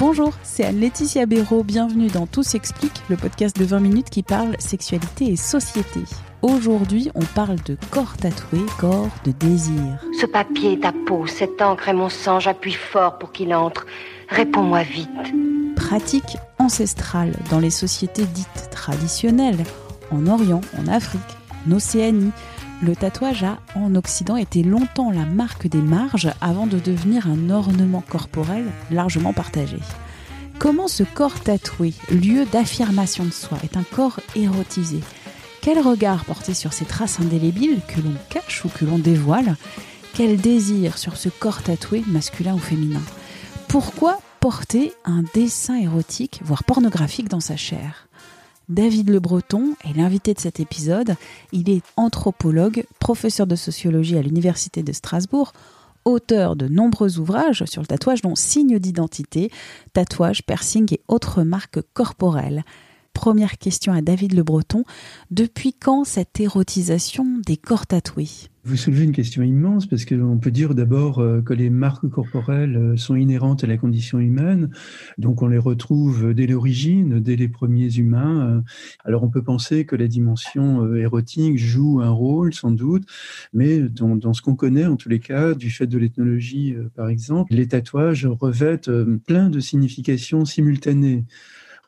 Bonjour, c'est Anne-Laetitia Béraud. Bienvenue dans Tout s'explique, le podcast de 20 minutes qui parle sexualité et société. Aujourd'hui, on parle de corps tatoué, corps de désir. Ce papier est ta peau, cette encre est mon sang, j'appuie fort pour qu'il entre. Réponds-moi vite. Pratique ancestrale dans les sociétés dites traditionnelles, en Orient, en Afrique, en Océanie. Le tatouage a, en Occident, été longtemps la marque des marges avant de devenir un ornement corporel largement partagé. Comment ce corps tatoué, lieu d'affirmation de soi, est un corps érotisé? Quel regard porter sur ces traces indélébiles que l'on cache ou que l'on dévoile? Quel désir sur ce corps tatoué, masculin ou féminin? Pourquoi porter un dessin érotique, voire pornographique dans sa chair? David Le Breton est l'invité de cet épisode. Il est anthropologue, professeur de sociologie à l'Université de Strasbourg, auteur de nombreux ouvrages sur le tatouage dont Signes d'identité, tatouage, piercing et autres marques corporelles. Première question à David Le Breton. Depuis quand cette érotisation des corps tatoués? Vous soulevez une question immense parce qu'on peut dire d'abord euh, que les marques corporelles euh, sont inhérentes à la condition humaine, donc on les retrouve dès l'origine, dès les premiers humains. Euh. Alors on peut penser que la dimension érotique joue un rôle sans doute, mais dans, dans ce qu'on connaît en tous les cas, du fait de l'ethnologie par exemple, les tatouages revêtent plein de significations simultanées.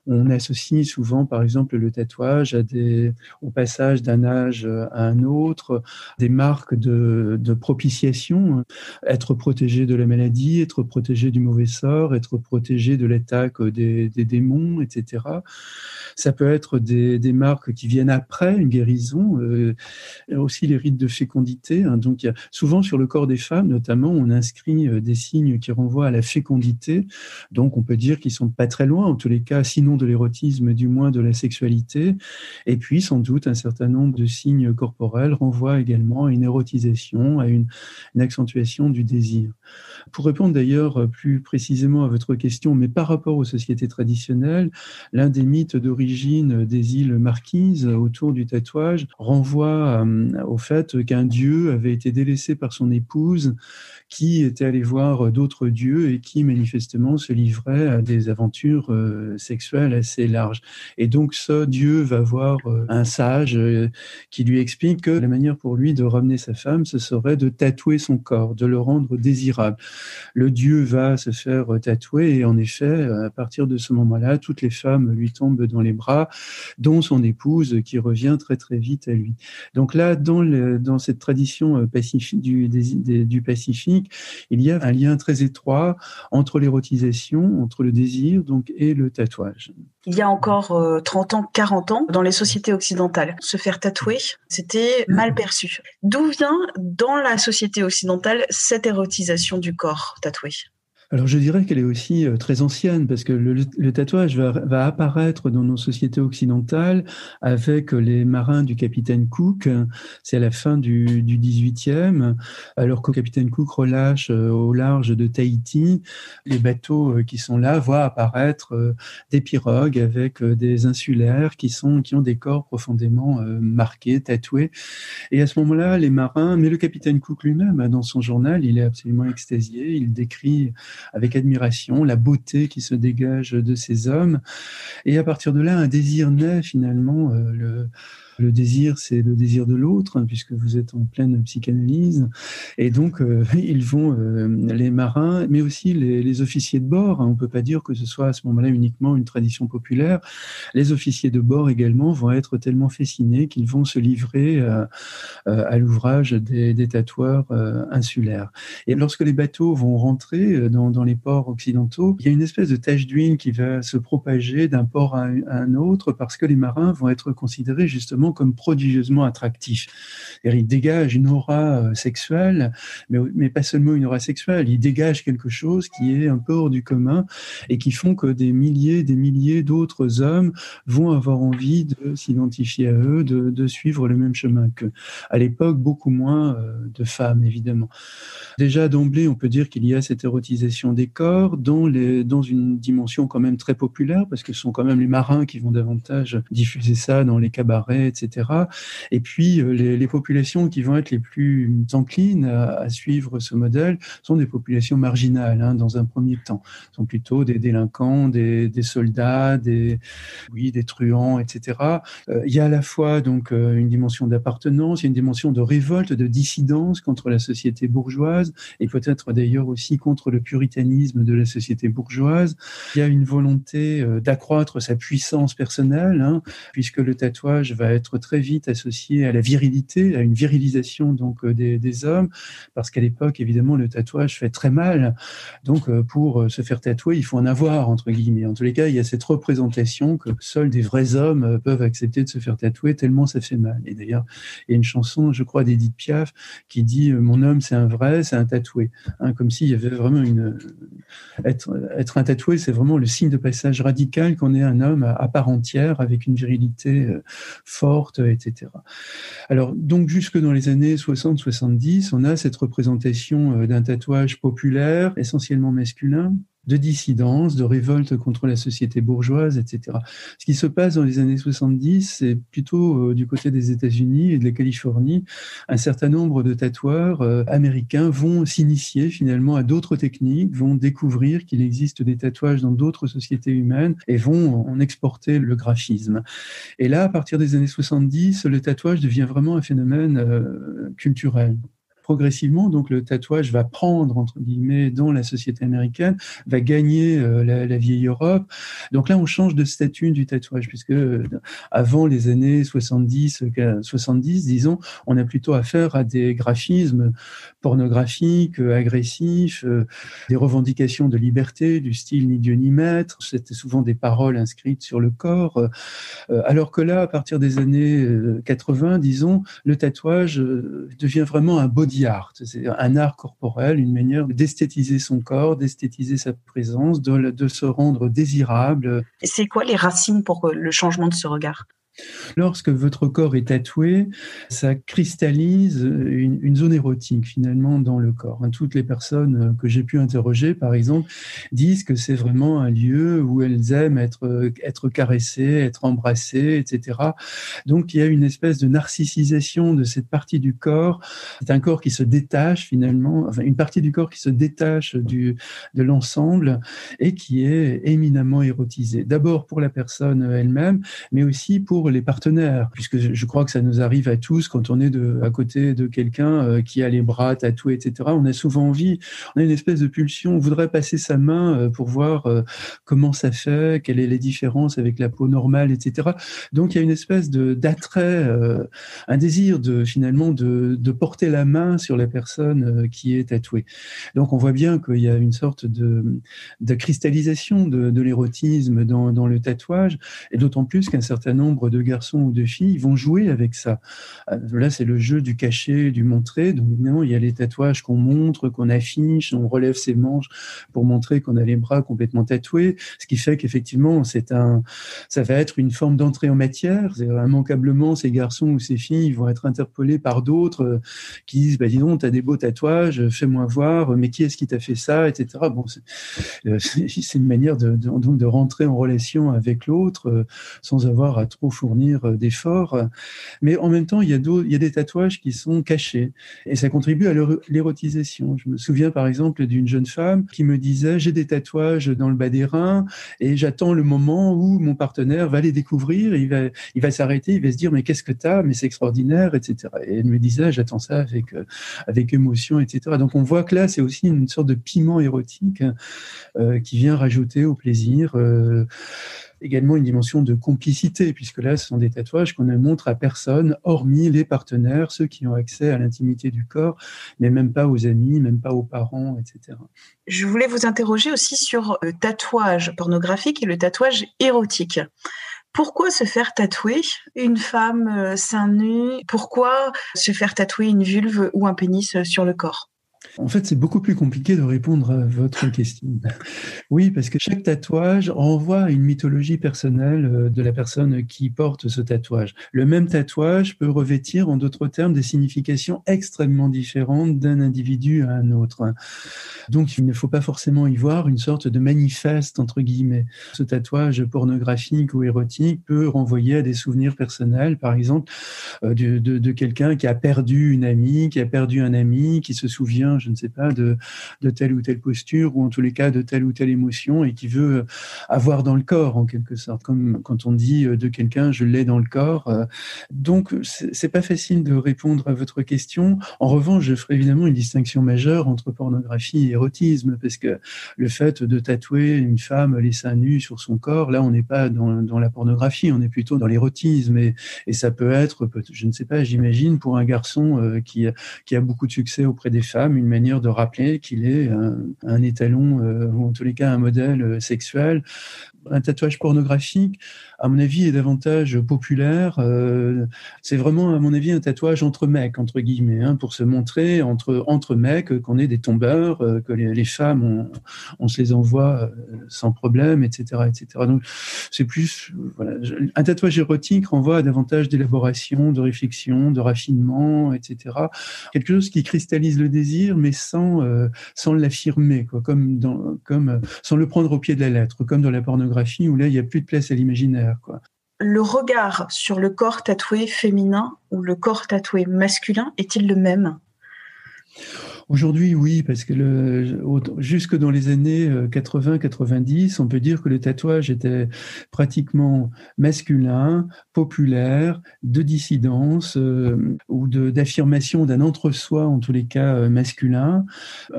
On associe souvent, par exemple, le tatouage au passage d'un âge à un autre, des marques de, propitiation, être protégé de la maladie, être protégé du mauvais sort, être protégé de l'attaque des, démons, etc. Ça peut être des, marques qui viennent après une guérison, euh, aussi les rites de fécondité. Hein. Donc, souvent sur le corps des femmes, notamment, on inscrit euh, des signes qui renvoient à la fécondité. Donc, on peut dire qu'ils sont pas très loin, en tous les cas, sinon de l'érotisme, du moins de la sexualité. Et puis, sans doute, un certain nombre de signes corporels renvoient également à une érotisation, à une, accentuation du désir. Pour répondre d'ailleurs plus précisément à votre question, mais par rapport aux sociétés traditionnelles, l'un des mythes d'origine des îles Marquises autour du tatouage renvoie euh, au fait qu'un dieu avait été délaissé par son épouse qui était allé voir d'autres dieux et qui manifestement se livrait à des aventures euh, assez larges. Et donc ce dieu va voir euh, un sage euh, qui lui explique que la manière pour lui de ramener sa femme, ce serait de tatouer son corps, de le rendre désirable. Le dieu va se faire tatouer et en effet, à partir de ce moment-là, toutes les femmes lui tombent dans les bras, dont son épouse qui revient très très vite à lui. Donc là, dans, dans cette tradition pacifique du, du Pacifique, il y a un lien très étroit entre l'érotisation, entre le désir donc, et le tatouage. Il y a encore 30 euh, ans, 40 ans, dans les sociétés occidentales, se faire tatouer, c'était mal perçu. D'où vient dans la société occidentale cette érotisation du corps tatoué? Alors je dirais qu'elle est aussi euh, très ancienne parce que le, tatouage va, apparaître dans nos sociétés occidentales avec les marins du capitaine Cook. C'est à la fin du, du 18e, alors que capitaine Cook relâche euh, au large de Tahiti. Les bateaux euh, qui sont là voient apparaître des pirogues avec des insulaires qui, sont, qui ont des corps profondément marqués, tatoués. Et à ce moment-là, les marins, mais le capitaine Cook lui-même, hein, dans son journal, il est absolument extasié. Il décrit avec admiration la beauté qui se dégage de ces hommes. Et à partir de là, un désir naît finalement. Euh, le, le désir, c'est le désir de l'autre, hein, puisque vous êtes en pleine psychanalyse. Et donc, euh, ils vont, euh, les marins, mais aussi les, officiers de bord. Hein. on ne peut pas dire que ce soit à ce moment-là uniquement une tradition populaire. Les officiers de bord également vont être tellement fascinés qu'ils vont se livrer euh, à l'ouvrage des, tatoueurs insulaires. Et lorsque les bateaux vont rentrer dans, les ports occidentaux, il y a une espèce de tache d'huile qui va se propager d'un port à un autre parce que les marins vont être considérés justement comme prodigieusement attractif. Il dégage une aura sexuelle, mais, mais pas seulement une aura sexuelle, il dégage quelque chose qui est un peu hors du commun et qui font que des milliers, des milliers d'autres hommes vont avoir envie de s'identifier à eux, de, de, suivre le même chemin qu'eux. À l'époque, beaucoup moins de femmes, évidemment. Déjà d'emblée, on peut dire qu'il y a cette érotisation des corps dans, les, dans une dimension quand même très populaire, parce que ce sont quand même les marins qui vont davantage diffuser ça dans les cabarets, etc. Et puis, euh, les, populations qui vont être les plus enclines à, suivre ce modèle sont des populations marginales, hein, dans un premier temps. Ce sont plutôt des délinquants, des, soldats, des, oui, des truands, etc. Euh, il y a à la fois donc euh, une dimension d'appartenance, il y a une dimension de révolte, de dissidence contre la société bourgeoise et peut-être d'ailleurs aussi contre le puritanisme de la société bourgeoise. Il y a une volonté d'accroître sa puissance personnelle, hein, puisque le tatouage va être très vite associé à la virilité, à une virilisation donc euh, des, hommes, parce qu'à l'époque, évidemment, le tatouage fait très mal. Donc, euh, pour se faire tatouer, il faut en avoir, entre guillemets. En tous les cas, il y a cette représentation que seuls des vrais hommes peuvent accepter de se faire tatouer tellement ça fait mal. Et d'ailleurs, il y a une chanson, je crois, d'Edith Piaf, qui dit Mon homme, c'est un vrai, c'est un tatoué. Hein, comme s'il y avait vraiment une. Être, être un tatoué, c'est vraiment le signe de passage radical qu'on est un homme à, part entière, avec une virilité euh, etc. Alors, donc, jusque dans les années 60-70, on a cette représentation euh, d'un tatouage populaire, essentiellement masculin, de dissidence, de révolte contre la société bourgeoise, etc. Ce qui se passe dans les années 70, c'est plutôt euh, du côté des États-Unis et de la Californie. Un certain nombre de tatoueurs euh, américains vont s'initier finalement à d'autres techniques, vont découvrir qu'il existe des tatouages dans d'autres sociétés humaines et vont en exporter le graphisme. Et là, à partir des années 70, le tatouage devient vraiment un phénomène euh, culturel progressivement, donc le tatouage va prendre, entre guillemets, dans la société américaine, va gagner euh, la, vieille Europe. Donc là, on change de statut du tatouage, puisque euh, avant les années 70, 70, disons, on a plutôt affaire à des graphismes pornographiques, euh, agressifs, euh, des revendications de liberté, du style ni Dieu ni maître. C'était souvent des paroles inscrites sur le corps. Euh, alors que là, à partir des années 80, disons, le tatouage devient vraiment un body art, c'est un art corporel, une manière d'esthétiser son corps, d'esthétiser sa présence, de, de, se rendre désirable. C'est quoi les racines pour le changement de ce regard? Lorsque votre corps est tatoué, ça cristallise une, zone érotique finalement dans le corps. Toutes les personnes que j'ai pu interroger, par exemple, disent que c'est vraiment un lieu où elles aiment être, être caressées, être embrassées, etc. Donc il y a une espèce de narcissisation de cette partie du corps. C'est un corps qui se détache finalement, enfin une partie du corps qui se détache du, de l'ensemble et qui est éminemment érotisée. D'abord pour la personne elle-même, mais aussi pour les partenaires, puisque je crois que ça nous arrive à tous quand on est à côté de quelqu'un euh, qui a les bras tatoués, etc. On a souvent envie, on a une espèce de pulsion, on voudrait passer sa main euh, pour voir euh, comment ça fait, quelles est les différences avec la peau normale, etc. Donc il y a une espèce d'attrait, un désir de finalement de, de porter la main sur la personne qui est tatouée. Donc on voit bien qu'il y a une sorte de, de cristallisation de, de l'érotisme dans, dans le tatouage, et d'autant plus qu'un certain nombre de garçons ou de filles vont jouer avec ça. Euh, là, c'est le jeu du caché, du montrer. Donc, évidemment, il y a les tatouages qu'on montre, qu'on affiche, on relève ses manches pour montrer qu'on a les bras complètement tatoués. Ce qui fait qu'effectivement, c'est un, ça va être une forme d'entrée en matière. Immanquablement, ces garçons ou ces filles vont être interpellés par d'autres euh, qui disent, bah, dis donc, t'as des beaux tatouages, fais-moi voir, mais qui est-ce qui t'a fait ça, etc. Bon, c'est euh, une manière de, donc de rentrer en relation avec l'autre sans avoir à trop fournir euh, d'efforts. Mais en même temps, il y, a des tatouages qui sont cachés et ça contribue à l'érotisation. Je me souviens par exemple d'une jeune femme qui me disait j'ai des tatouages dans le bas des reins et j'attends le moment où mon partenaire va les découvrir, il va, s'arrêter, il va se dire mais qu'est-ce que tu as, mais c'est extraordinaire, etc. Et elle me disait j'attends ça avec, euh, émotion, etc. Donc on voit que là c'est aussi une sorte de piment érotique euh, qui vient rajouter au plaisir. Également une dimension de complicité, puisque là, ce sont des tatouages qu'on ne montre à personne, hormis les partenaires, ceux qui ont accès à l'intimité du corps, mais même pas aux amis, même pas aux parents, etc. Je voulais vous interroger aussi sur le tatouage pornographique et le tatouage érotique. Pourquoi se faire tatouer une femme euh, seins nus? Pourquoi se faire tatouer une vulve ou un pénis euh, sur le corps? En fait, c'est beaucoup plus compliqué de répondre à votre question. Oui, parce que chaque tatouage renvoie à une mythologie personnelle euh, de la personne qui porte ce tatouage. Le même tatouage peut revêtir, en d'autres termes, des significations extrêmement différentes d'un individu à un autre. Donc, il ne faut pas forcément y voir une sorte de manifeste, entre guillemets. Ce tatouage pornographique ou érotique peut renvoyer à des souvenirs personnels, par exemple, euh, de, de, de quelqu'un qui a perdu une amie, qui a perdu un ami, qui se souvient je ne sais pas, de, telle ou telle posture, ou en tous les cas de telle ou telle émotion, et qui veut avoir dans le corps, en quelque sorte, comme quand on dit de quelqu'un, je l'ai dans le corps. Donc, c'est pas facile de répondre à votre question. En revanche, je ferai évidemment une distinction majeure entre pornographie et érotisme, parce que le fait de tatouer une femme les seins nus sur son corps, là, on n'est pas dans, la pornographie, on est plutôt dans l'érotisme, et, et, ça peut être, je ne sais pas, j'imagine, pour un garçon euh, qui, qui a beaucoup de succès auprès des femmes, une manière de rappeler qu'il est un, étalon, euh, ou en tous les cas un modèle euh, sexuel un tatouage pornographique, à mon avis, est davantage populaire. Euh, c'est vraiment, à mon avis, un tatouage entre mecs, entre guillemets, hein, pour se montrer entre, entre mecs qu'on est des tombeurs, que les, femmes, on, se les envoie sans problème, etc. etc. Donc, c'est plus. Un tatouage érotique renvoie à davantage d'élaboration, de réflexion, de raffinement, etc. Quelque chose qui cristallise le désir, mais sans, sans l'affirmer, quoi, comme comme, sans le prendre au pied de la lettre, comme dans la pornographie où là, il n'y a plus de place à l'imaginaire. Le regard sur le corps tatoué féminin ou le corps tatoué masculin est-il le même? Aujourd'hui, oui, parce que jusque dans les années 80-90, euh, on peut dire que le tatouage était pratiquement masculin, populaire, de dissidence euh, ou d'affirmation d'un entre-soi, en tous les cas euh, masculin.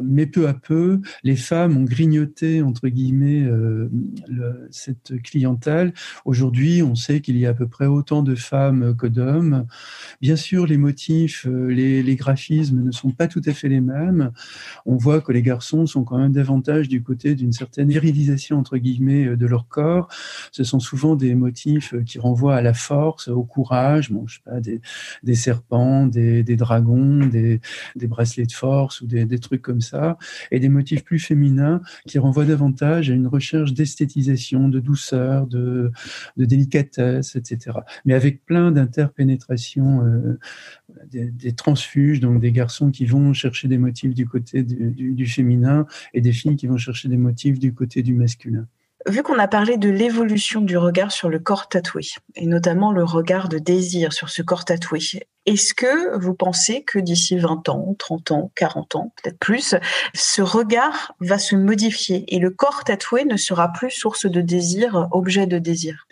Mais peu à peu, les femmes ont grignoté, entre guillemets, le, cette clientèle. Aujourd'hui, on sait qu'il y a à peu près autant de femmes que d'hommes. Bien sûr, les motifs, les graphismes ne sont pas tout à fait les mêmes on voit que les garçons sont quand même davantage du côté d'une certaine virilisation entre guillemets euh, de leur corps. Ce sont souvent des motifs euh, qui renvoient à la force, au courage, bon, sais pas, des, serpents, des, dragons, des, bracelets de force ou des, trucs comme ça, et des motifs plus féminins qui renvoient davantage à une recherche d'esthétisation, de douceur, de, délicatesse, etc. Mais avec plein d'interpénétrations, euh, des transfuges, donc des garçons qui vont chercher des motifs du côté du, féminin et des filles qui vont chercher des motifs du côté du masculin. Vu qu'on a parlé de l'évolution du regard sur le corps tatoué, et notamment le regard de désir sur ce corps tatoué, est-ce que vous pensez que d'ici 20 ans, 30 ans, 40 ans, peut-être plus, ce regard va se modifier et le corps tatoué ne sera plus source de désir, objet de désir?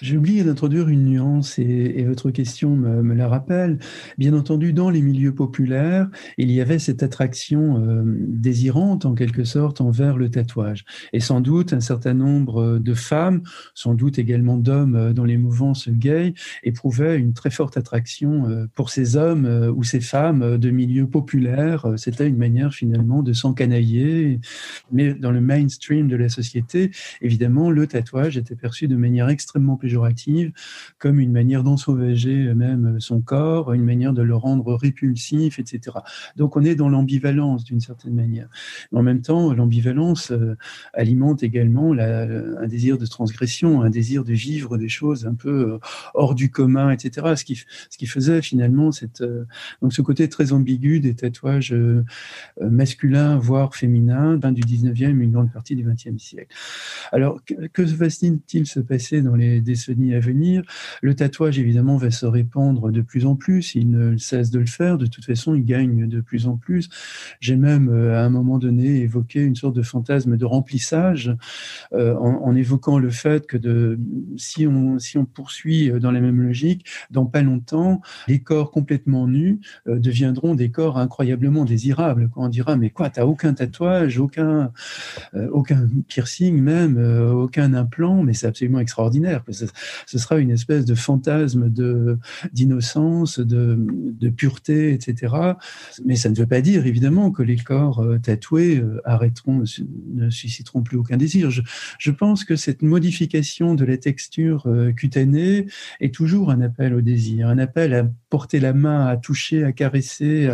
J'ai oublié d'introduire une nuance et, votre question me, la rappelle. Bien entendu, dans les milieux populaires, il y avait cette attraction euh, désirante en quelque sorte envers le tatouage. Et sans doute un certain nombre de femmes, sans doute également d'hommes euh, dans les mouvances gays, éprouvaient une très forte attraction euh, pour ces hommes ou ces femmes de milieux populaires. C'était une manière finalement de s'encanailler. Mais dans le mainstream de la société, évidemment, le tatouage était perçu de manière extrêmement péjorative, comme une manière d'ensauvager même son corps, une manière de le rendre répulsif, etc. Donc on est dans l'ambivalence d'une certaine manière. En même temps, l'ambivalence euh, alimente également un désir de transgression, un désir de vivre des choses un peu euh, hors du commun, etc. Ce qui, ce qui faisait finalement cette, euh, donc ce côté très ambigu des tatouages masculins, voire féminins, ben, du 19e, une grande partie du 20e siècle. Alors, que, que va-t-il se passer dans les décennies à venir. Le tatouage, évidemment, va se répandre de plus en plus. Il ne cesse de le faire. De toute façon, il gagne de plus en plus. J'ai même, euh, à un moment donné, évoqué une sorte de fantasme de remplissage euh, en, évoquant le fait que si, on, si on poursuit euh, dans la même logique, dans pas longtemps, les corps complètement nus deviendront des corps incroyablement désirables. Quand on dira, mais quoi, t'as aucun tatouage, aucun, aucun piercing même, aucun implant, mais c'est absolument extraordinaire. Ce sera une espèce de fantasme de d'innocence, de, de pureté, etc. Mais ça ne veut pas dire évidemment que les corps euh, tatoués euh, arrêteront, ne susciteront plus aucun désir. Je, je pense que cette modification de la texture cutanée est toujours un appel au désir, un appel à porter la main, à toucher, à caresser,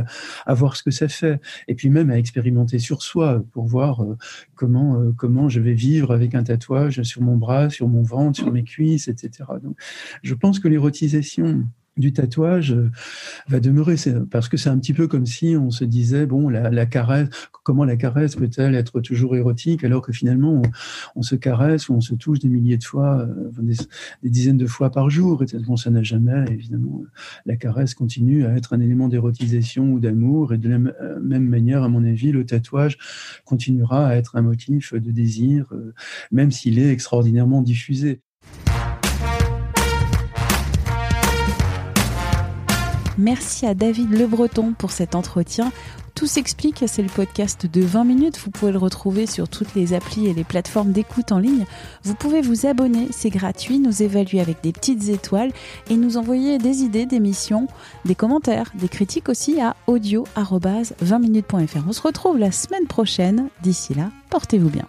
à, voir ce que ça fait, et puis même à expérimenter sur soi pour voir euh, comment euh, comment je vais vivre avec un tatouage sur mon bras, sur mon ventre, sur mes cuisses, Donc, je pense que l'érotisation du tatouage euh, va demeurer. Parce que c'est un petit peu comme si on se disait bon la, caresse comment la caresse peut-elle être toujours érotique alors que finalement on, se caresse ou on se touche des milliers de fois euh, des, dizaines de fois par jour. Et bon, ça n'a jamais évidemment la caresse continue à être un élément d'érotisation ou d'amour. Et de la euh, même manière à mon avis le tatouage continuera à être un motif de désir même s'il est extraordinairement diffusé Merci à David Le Breton pour cet entretien. Tout s'explique, c'est le podcast de 20 minutes. Vous pouvez le retrouver sur toutes les applis et les plateformes d'écoute en ligne. Vous pouvez vous abonner, c'est gratuit, nous évaluer avec des petites étoiles et nous envoyer des idées d'émissions, des commentaires, des critiques aussi à audio-20minutes.fr. On se retrouve la semaine prochaine. D'ici là, portez-vous bien.